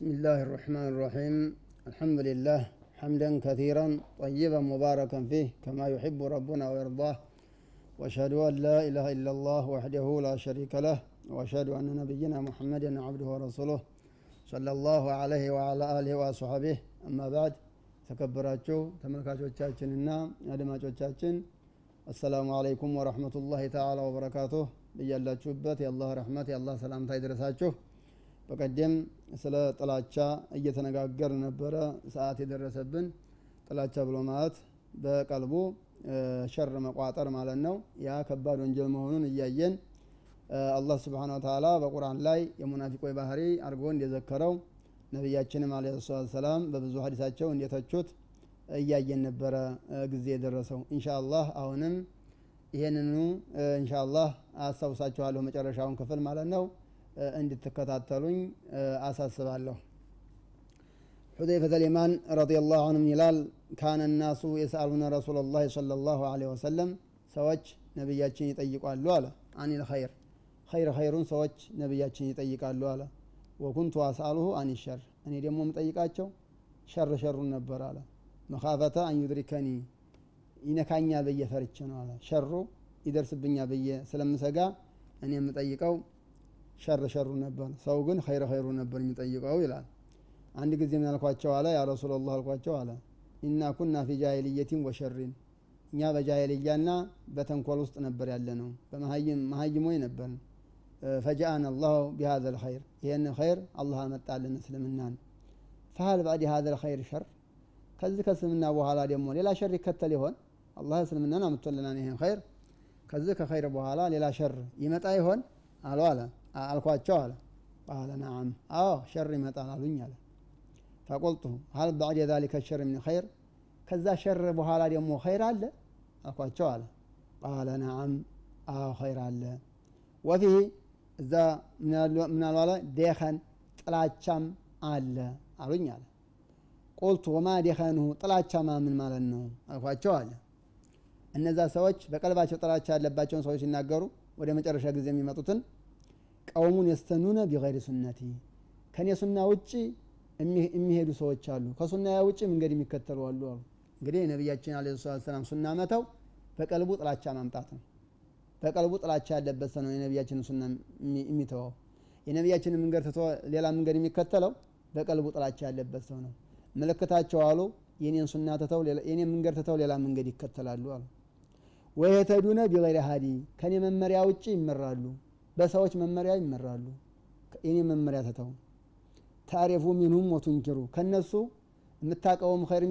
بسم الله الرحمن الرحيم. الحمد لله حمدا كثيرا طيبا مباركا فيه كما يحب ربنا ويرضاه. وأشهد أن لا إله إلا الله وحده لا شريك له وأشهد أن نبينا محمدا عبده ورسوله صلى الله عليه وعلى آله وصحبه أما بعد تكبراتشو تملكاتشاتشن النام تشاكين السلام عليكم ورحمة الله تعالى وبركاته. بيالاتشوبات يا الله رحمتي الله سلامتا يدرساتشو በቀደም ስለ ጥላቻ እየተነጋገር ነበረ። ሰዓት የደረሰብን ጥላቻ ብሎ ማለት በቀልቡ ሸር መቋጠር ማለት ነው። ያ ከባድ ወንጀል መሆኑን እያየን አላህ ስብሓን ወተላ በቁርአን ላይ የሙናፊቆች ባህሪ አድርጎ እንደዘከረው ነቢያችንም አለ ሰላት ሰላም በብዙ ሀዲሳቸው እንደተቹት እያየን ነበረ። ጊዜ የደረሰው እንሻ አላህ አሁንም ይሄንኑ إن شاء አስታውሳችኋለሁ መጨረሻውን ክፍል ማለት ነው እንድትከታተሉኝ አሳስባለሁ። حذيفة اليمان رضي الله عنه ይላል كان الناس يسألون رسول الله صلى الله عليه وسلم ሰዎች ነቢያችን ይጠይቃሉ አለ። عن الخير ኸይር ኸይሩን ሰዎች ነቢያችን ይጠይቃሉ አለ። وكنت أسأله عن الشر እኔ ደግሞ የምጠይቃቸው ሸር ሸሩን ነበር አለ። مخافة أن يدركني ይነካኛል ብዬ ፈርቼ ነው አለ። ሸሩ ይደርስብኛል ብዬ ስለምሰጋ እኔ የምጠይቀው ሸር ሸሩ ነበር። ሰው ግን ኸይር ኸይሩ ነበር የሚጠይቀው ይላል። አንድ ጊዜ ምን አልኳቸው አለ? يا رسول الله አልኳቸው አለ። إنا كنا في جاهلية وشر። እኛ በጃሂልያና በተንኮል ውስጥ ነበር ያለ ነው በመሀይሞች ነበር فجاءنا الله بهذا الخير ይህን ኸይር አላህ አመጣልን እስልምናን። فهل بعد هذا الخير شر። ከዚህ ከእስልምና በኋላ ደግሞ ሌላ ሸር ይከተል ይሆን? አላህ እስልምናን አምጥቶልናል ይህን ኸይር። ከዚህ ከኸይር በኋላ ሌላ ሸር ይመጣ ይሆን አሉ አለ። አልኳቸው አለ። قال نعم። አዎ ሸር ይመጣል አሉኝ አለ። فقلت هل بعد ذلك الشر من خير ከዛ ሸር በኋላ ደግሞ ኸይር አለ? አልኳቸው አለ። قال نعم። አዎ ኸይር አለ። وفيه እዛ ምናሉ አለ? ዴኸን ጥላቻም አለ አሉኝ አለ። ቁልቱ ወማ ዴኸንሁ ጥላቻማ ምን ማለት ነው አልኳቸው አለ። እነዛ ሰዎች በቀልባቸው ጥላቻ ያለባቸውን ሰዎች ሲናገሩ ወደ መጨረሻ ጊዜ የሚመጡትን ቀውሙን የስተኑነ ቢገይር ሱነቲ። ከእኔ ሱና ውጭ የሚሄዱ ሰዎች አሉ። ከሱና ውጭ መንገድ የሚከተሉ አሉ አሉ። እንግዲህ ነቢያችን አለ ሰላም ሱና መተው በቀልቡ ጥላቻ ማምጣት ነው። በቀልቡ ጥላቻ ያለበት ሰው ነው የነቢያችንን ሱና የሚተወው የነቢያችንን መንገድ ትቶ ሌላ መንገድ የሚከተለው በቀልቡ ጥላቻ ያለበት ሰው ነው። ምልክታቸው አሉ የኔን ሱና ትተው የኔን መንገድ ትተው ሌላ መንገድ ይከተላሉ አሉ ወየተዱነ ቢገይር ሀዲ ከኔ መመሪያ ውጭ ይመራሉ በሰዎች መመሪያ ይመራሉ። የኔ መመሪያ ትተው ታሪፉ ሚንሁም ወቱንኪሩ ከነሱ የምታቀውም ኸይር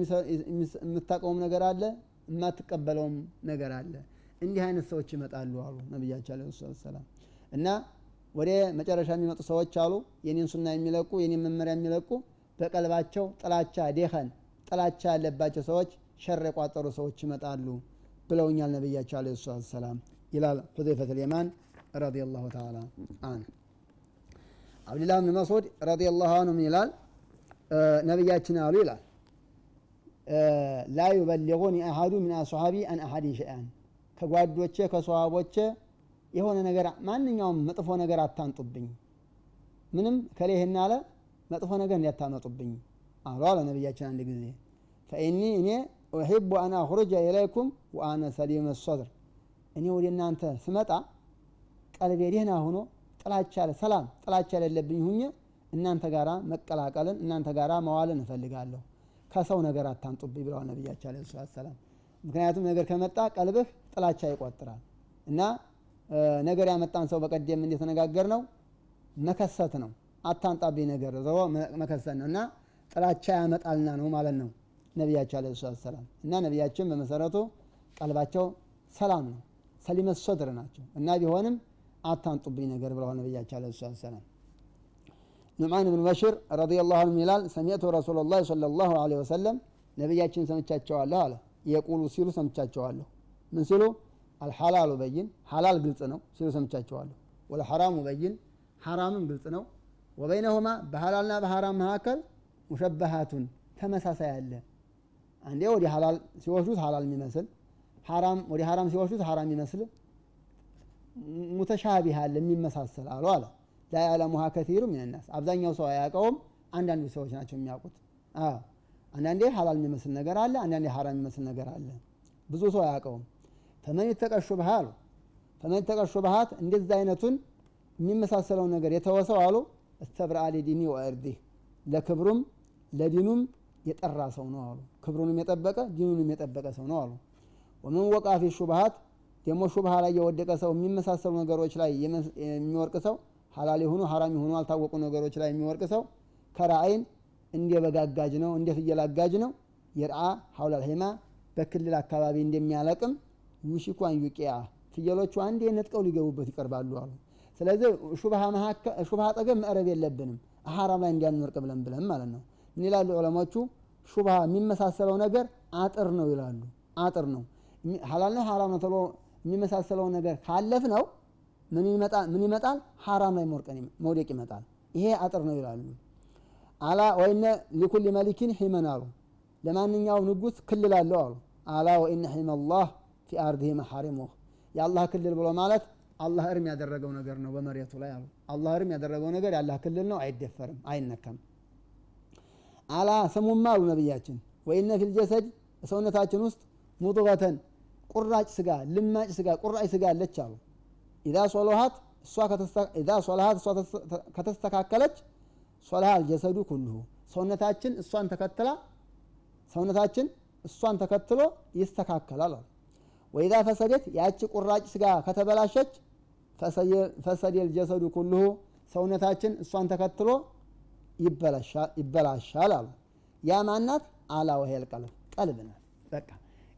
የምታቀውም ነገር አለ የማትቀበለውም ነገር አለ። እንዲህ አይነት ሰዎች ይመጣሉ አሉ ነቢያቸው አለ ሰላም እና ወደ መጨረሻ የሚመጡ ሰዎች አሉ የኔን ሱና የሚለቁ የኔን መመሪያ የሚለቁ በቀልባቸው ጥላቻ دخن ጥላቻ ያለባቸው ሰዎች ሸር የቋጠሩ ሰዎች ይመጣሉ ብለውኛል ነቢያቸው አለ الصلاة والسلام ይላል حذيفة اليمان رضي الله تعالى عنه عبد الله بن مسعود رضي الله عنه ምን ይላል? ነቢያችን አሉ ይላል። لا يبلغني أحد من أصحابي عن أحد شيئا። ከጓዶቼ ከሰሃቦቼ የሆነ ነገር ማንኛውም መጥፎ ነገር አታምጡብኝ። ምንም ከሌህና አለ መጥፎ ነገር እንዳታመጡብኝ አሉ አለ ነቢያችን አንድ ጊዜ። فإني እኔ أحب أن أخرج إليكم وأنا سليم الصدر እኔ ወደ እናንተ ስመጣ ቀልቤ ደህና ሆኖ ጥላቻ ሰላም ጥላቻ የሌለብኝ ሁኜ እናንተ ጋራ መቀላቀልን እናንተ ጋራ መዋልን እፈልጋለሁ። ከሰው ነገር አታንጡብኝ ብለዋል ነቢያቸው አለ ሰላት ሰላም ምክንያቱም ነገር ከመጣ ቀልብህ ጥላቻ ይቆጥራል። እና ነገር ያመጣን ሰው በቀደም እንደተነጋገር ነው መከሰት ነው። አታንጣብኝ ነገር መከሰት ነው። እና ጥላቻ ያመጣልና ነው ማለት ነው ነቢያቸው አለ ሰላት ሰላም እና ነቢያችን በመሰረቱ ቀልባቸው ሰላም ነው። ሰሊመት ሶድር ናቸው እና ቢሆንም አታንጡብኝ ነገር ብለዋል ነቢያቸው አለ ሰላት ሰላም ኑዕማን ብን በሽር ረዲየላሁ አንሁ ይላል ሰሚዕቱ ረሱላላህ ሰለላሁ ዐለይሂ ወሰለም ነቢያችን ሰምቻቸዋለሁ አለ። የቁሉ ሲሉ ሰምቻቸዋለሁ። ምን ሲሉ? አልሐላሉ በይን ሐላል ግልጽ ነው ሲሉ ሰምቻቸዋለሁ። ወልሐራሙ በይን ሐራምም ግልጽ ነው። ወበይነሁማ በሐላልና በሐራም መካከል ሙሸበሃቱን ተመሳሳይ አለ አንዴ ወደ ሐላል ሲወስዱት ሐላል የሚመስል ሐራም ወደ ሐራም ሲወስዱት ሐራም የሚመስል ሙተሻቢህ አለ የሚመሳሰል አሉ አለ ላ ያዕለሙሃ ከቲሩ ሚንናስ አብዛኛው ሰው አያውቀውም አንዳንድ ሰዎች ናቸው የሚያውቁት። አንዳንዴ ሀላል የሚመስል ነገር አለ፣ አንዳንዴ ሀራም የሚመስል ነገር አለ። ብዙ ሰው አያውቀውም። ፈመን ይተቀ ሹብሃ አሉ ፈመን ይተቀ ሹብሃት እንደዚህ አይነቱን የሚመሳሰለውን ነገር የተወሰው አሉ استبرأ لدينه وعرضه ለክብሩም ለዲኑም የጠራ ሰው ነው አሉ። ክብሩንም የጠበቀ ዲኑንም የጠበቀ ሰው ነው አሉ። ومن وقع في الشبهات ደግሞ ሹብሃ ላይ የወደቀ ሰው የሚመሳሰሉ ነገሮች ላይ የሚወድቅ ሰው ሀላል የሆኑ ሀራም የሆኑ አልታወቁ ነገሮች ላይ የሚወድቅ ሰው كالراعي እንደ በግ አጋጅ ነው፣ እንደ ፍየል አጋጅ ነው። يرعى حول الحمى በክልል አካባቢ እንደሚያለቅም أن يقع فيه ፍየሎቹ አንዴ ነጥቀው ሊገቡበት ይቀርባሉ አሉ። ስለዚህ ሹብሃ አጠገብ መቅረብ የለብንም ሀራም ላይ እንዲያንወርቅ ብለን ብለን ማለት ነው። ምን ይላሉ ዑለሞቹ? ሹብሃ የሚመሳሰለው ነገር አጥር ነው ይላሉ። አጥር ነው ሀላል ነው ሀራም ነው ተብሎ የሚመሳሰለው ነገር ካለፍ ነው ምን ይመጣል? ሀራም ላይ መውደቅ ይመጣል። ይሄ አጥር ነው ይላሉ። አላ ወይነ ሊኩል መሊኪን ሒመን አሉ። ለማንኛውም ንጉስ ክልል አለው አሉ። አላ ወኢነ ሒመላህ ፊ አርዲህ መሐሪሙህ የአላህ ክልል ብሎ ማለት አላህ እርም ያደረገው ነገር ነው በመሬቱ ላይ አሉ። አላህ እርም ያደረገው ነገር የአላህ ክልል ነው፣ አይደፈርም፣ አይነካም። አላ ስሙማ አሉ ነቢያችን ወኢነ ፊል ጀሰድ ሰውነታችን ውስጥ ሙድገተን ቁራጭ ስጋ ልማጭ ስጋ ቁራጭ ስጋ አለች አሉ። ኢዛ ሶለሃት እሷ ከተስተካከለች ሶለሃ አልጀሰዱ ኩልሁ ሰውነታችን እሷን ተከትላ ሰውነታችን እሷን ተከትሎ ይስተካከላል አሉ። ወኢዛ ፈሰደት ያቺ ቁራጭ ስጋ ከተበላሸች ፈሰደል ጀሰዱ ኩልሁ ሰውነታችን እሷን ተከትሎ ይበላሻል አሉ። ያ ማናት አላ ቀልብ ቀልብ ናት። በቃ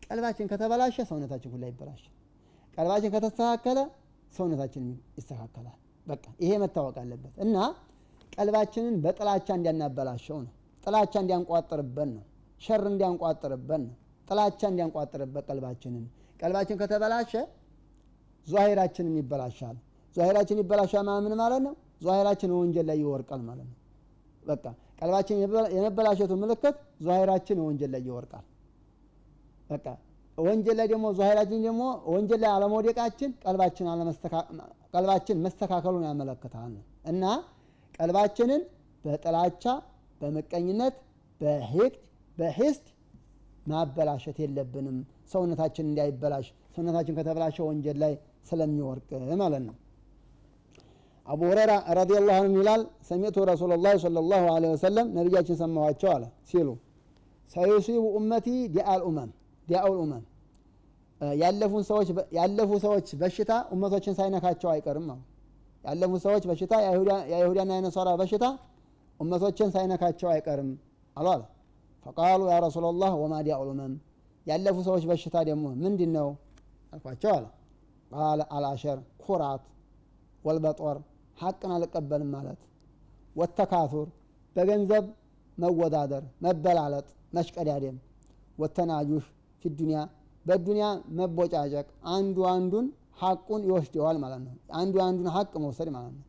ቀልባችን ከተበላሸ ሰውነታችን ሁላ ይበላሻል። ቀልባችን ከተስተካከለ ሰውነታችን ይስተካከላል። በቃ ይሄ መታወቅ አለበት እና ቀልባችንን በጥላቻ እንዲያናበላሸው ነው። ጥላቻ እንዲያንቋጥርበት ነው። ሸር እንዲያንቋጥርበት ነው። ጥላቻ እንዲያንቋጥርበት ቀልባችንን ቀልባችን ከተበላሸ ዟሂራችንም ይበላሻል። ዟሂራችን ይበላሻል ማለት ምን ማለት ነው? ዟሂራችን ወንጀል ላይ ይወርቃል ማለት ነው። በቃ ቀልባችን የመበላሸቱ ምልክት ዟሂራችን ወንጀል ላይ ይወርቃል። በቃ ወንጀል ላይ ደግሞ ዟሂራችን ደግሞ ወንጀል ላይ አለመውደቃችን ቀልባችን መስተካከሉን ያመለክታል እና ቀልባችንን በጥላቻ በምቀኝነት በሂቅድ በሂስድ ማበላሸት የለብንም። ሰውነታችን እንዳይበላሽ ሰውነታችን ከተበላሸ ወንጀል ላይ ስለሚወርቅ ማለት ነው። አቡ ሁረይራ ረዲየላሁ ዐንሁ ይላል ሰሚዕቱ ረሱለላህ ሰለላሁ ዐለይሂ ወሰለም ነቢያችን ሰማኋቸው አለ ሲሉ ሰዩሲቡ ኡመቲ ዲአል ኡመም ዲአኡል ኡመም ያለፉ ሰዎች በሽታ ኡመቶችን ሳይነካቸው አይቀርም አሉ። ያለፉ ሰዎች በሽታ የአይሁዳና የነሷራ በሽታ ኡመቶችን ሳይነካቸው አይቀርም አሉ አለ። ፈቃሉ ያ ረሱላላህ ወማ ዲአኡል ኡመም ያለፉ ሰዎች በሽታ ደግሞ ምንድን ነው አልኳቸው አለ። ቃለ አልአሸር ኩራት፣ ወልበጦር ሐቅን አልቀበልም ማለት፣ ወተካቱር በገንዘብ መወዳደር፣ መበላለጥ፣ መሽቀዳደም፣ ወተናጁሽ ፊ ዱንያ በዱንያ መቦጫጨቅ፣ አንዱ አንዱን ሐቁን ይወስደዋል ማለት ነው። አንዱ አንዱን ሐቅ መውሰድ ማለት ነው።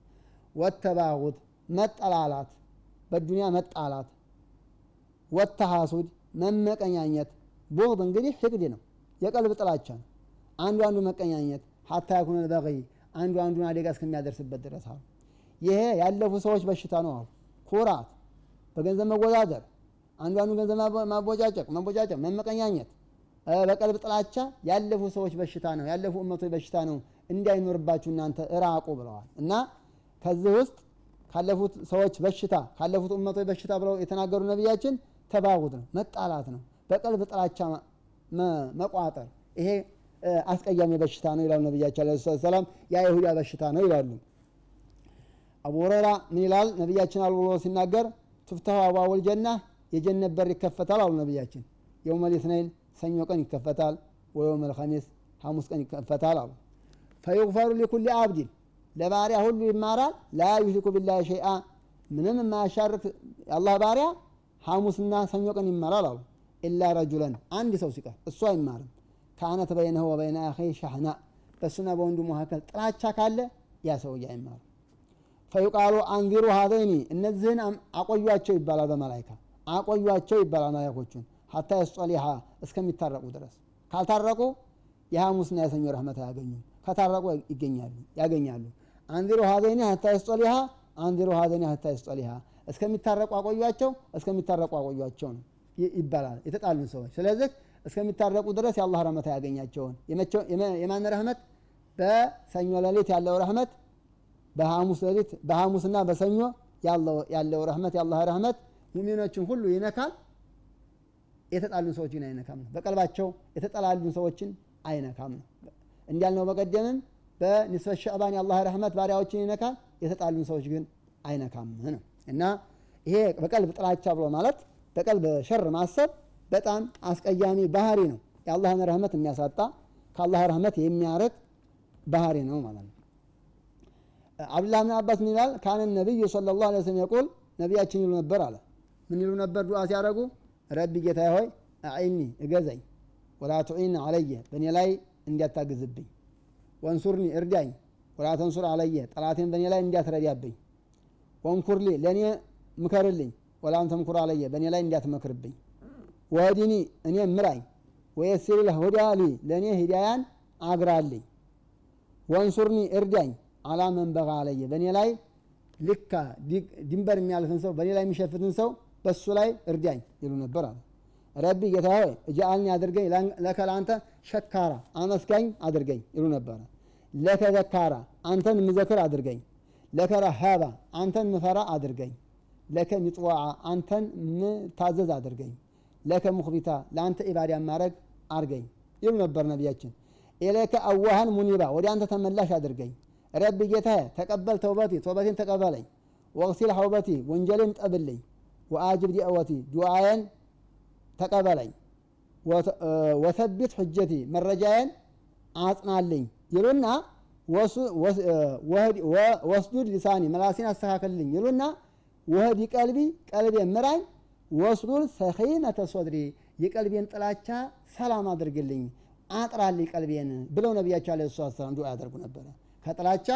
ወተባጉት መጠላላት፣ በዱንያ መጣላት፣ ወተሐሱድ መመቀኛኘት ቡግድ እንግዲህ ሕቅድ ነው፣ የቀልብ ጥላቻ ነው። አንዱ አንዱ መቀኛኘት ሀታ ያኩነ በቂ አንዱ አንዱን አደጋ እስከሚያደርስበት ድረስ አሉ። ይሄ ያለፉ ሰዎች በሽታ ነው አሉ። ኩራት፣ በገንዘብ መወዳደር፣ አንዱ አንዱ ገንዘብ ማቦጫጨቅ፣ መቦጫጨቅ፣ መመቀኛኘት፣ በቀልብ ጥላቻ ያለፉ ሰዎች በሽታ ነው፣ ያለፉ እመቶች በሽታ ነው። እንዳይኖርባችሁ እናንተ እራቁ ብለዋል። እና ከዚህ ውስጥ ካለፉት ሰዎች በሽታ ካለፉት እመቶች በሽታ ብለው የተናገሩ ነቢያችን ተባጉት ነው፣ መጣላት ነው በቀልብ ጥላቻ መቋጠር ይሄ አስቀያሚ በሽታ ነው ይላሉ ነቢያችን ዓለይሂ ሰላም። የአይሁዳ በሽታ ነው ይላሉ። አቡ ሁረይራ ምን ይላል ነቢያችን አሉ ብሎ ሲናገር تفتح أبواب الجنة የጀነት በር ይከፈታል አሉ ነቢያችን። يوم الاثنين ሰኞ ቀን ይከፈታል፣ ويوم الخميس ሐሙስ ቀን ይከፈታል አሉ። فيغفر لكل عبد ለባሪያ ሁሉ ይማራል። لا يشرك بالله شيئا ምንም የማያሻርክ የአላህ ባሪያ ሐሙስና ሰኞ ቀን ይማራል አሉ። إلا رجلا አንድ ሰው ሲቀር እሱ አይማርም። ከአነት በይነሁ ወበይነ አኺ ሻህና በእሱና በወንዱ መካከል ጥላቻ ካለ ያ ሰውዬ አይማርም። ፈዩቃሉ አንዚሩ ሀዘይኒ እነዚህን አቆዩቸው ይባላል በመላይካ አቆዩቸው ይባላል መላይኮቹን ሀታ የስጦሊሃ እስከሚታረቁ ድረስ ካልታረቁ የሐሙስና የሰኞ ረህመት አያገኙም። ከታረቁ ይገኛሉ ያገኛሉ። አንዚሩ ሀዘይኒ ሀታ የስጦሊሃ አንዚሩ ሀዘይኒ ሀታ የስጦሊሃ እስከሚታረቁ አቆዩቸው እስከሚታረቁ አቆዩቸው ነው ይባላል የተጣሉን ሰዎች ስለዚህ እስከሚታረቁ ድረስ የአላህ ረህመት አያገኛቸውን የማን ረህመት? በሰኞ ሌሊት ያለው ረህመት በሐሙስ ሌሊት በሐሙስና በሰኞ ያለው ረህመት የአላህ ረህመት። ሙሚኖችን ሁሉ ይነካል። የተጣሉን ሰዎችን አይነካም ነው። በቀልባቸው የተጠላሉን ሰዎችን አይነካም ነው። እንዲያልነው በቀደምም በኒስፈት ሸዕባን የአላህ ረህመት ባሪያዎችን ይነካል። የተጣሉን ሰዎች ግን አይነካም ነው። እና ይሄ በቀልብ ጥላቻ ብሎ ማለት በቀልብ ሸር ማሰብ በጣም አስቀያሚ ባህሪ ነው። የአላህን ረህመት የሚያሳጣ ከአላህ ረህመት የሚያርቅ ባህሪ ነው ማለት ነው። አብዱላህ ብን አባስ ምን ይላል? كان النبي صلى الله عليه وسلم يقول ነቢያችን ይሉ ነበር አለ። ምን ይሉ ነበር? ዱዓ ሲያደረጉ ربي ጌታ ሆይ أعني እገዘኝ። ولا تعن علي በእኔ ላይ እንዲያታግዝብኝ። ወንሱርኒ እርዳኝ። ወላ ተንሱር አለየ ጠላቴን በእኔ ላይ እንዲያትረዳብኝ። ወንኩርሊ ለእኔ ምከርልኝ። ወላም ተምኩር አለየ በእኔ ላይ እንዲያትመክርብኝ ወዲኒ እኔ ምራኝ ወየሲር ልሁዳ ሊ ለእኔ ሂዳያን አግራልኝ። ወንሱርኒ እርዳኝ አላ መንበጋ አለየ። በእኔ ላይ ልካ ድንበር የሚያልፍን ሰው በእኔ ላይ የሚሸፍትን ሰው በሱ ላይ እርዳኝ ይሉ ነበር አለ ረቢ ጌታ ሆይ እጃአልኒ አድርገኝ ለከ ሸካራ አመስጋኝ አድርገኝ ይሉ ነበረ ለከ ዘካራ አንተን ምዘክር አድርገኝ ለከ ረሃባ አንተን ምፈራ አድርገኝ ለከ ሚጥዋዓ አንተን ምታዘዝ አድርገኝ ለከ ሙክቢታ ለአንተ ኢባዳ ማድረግ አርገኝ ይሉ ነበር ነቢያችን። ኢለከ አዋሃን ሙኒባ ወደ አንተ ተመላሽ አድርገኝ። ረቢ ጌታ ተቀበል ተውበቲ ተውበቴን ተቀበለኝ። ወቅሲል ሐውበቲ ወንጀሌን ጠብልኝ። ወአጅብ ዲዕወቲ ዱዓዬን ተቀበለኝ። ወሰቢት ሕጀቲ መረጃዬን አጽናልኝ ይሉና ወስዱድ ሊሳኒ መላሴን አስተካከልልኝ ይሉና ወህዲ ቀልቢ ቀልቤ ምራኝ ወስዱል ሰኺነተ ሶድሪ የቀልቤን ጥላቻ ሰላም አድርግልኝ አጥራልኝ ቀልቤን ብለው ነቢያቸው አለ ሰላም ዱዓ ያደርጉ ነበረ። ከጥላቻ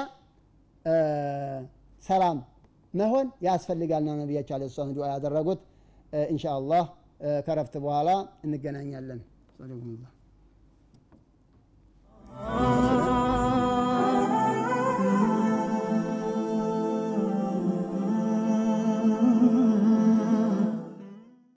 ሰላም መሆን ያስፈልጋልና ነቢያቸው አለ ሰላም ዱዓ ያደረጉት። ኢንሻ አላህ ከረፍት በኋላ እንገናኛለን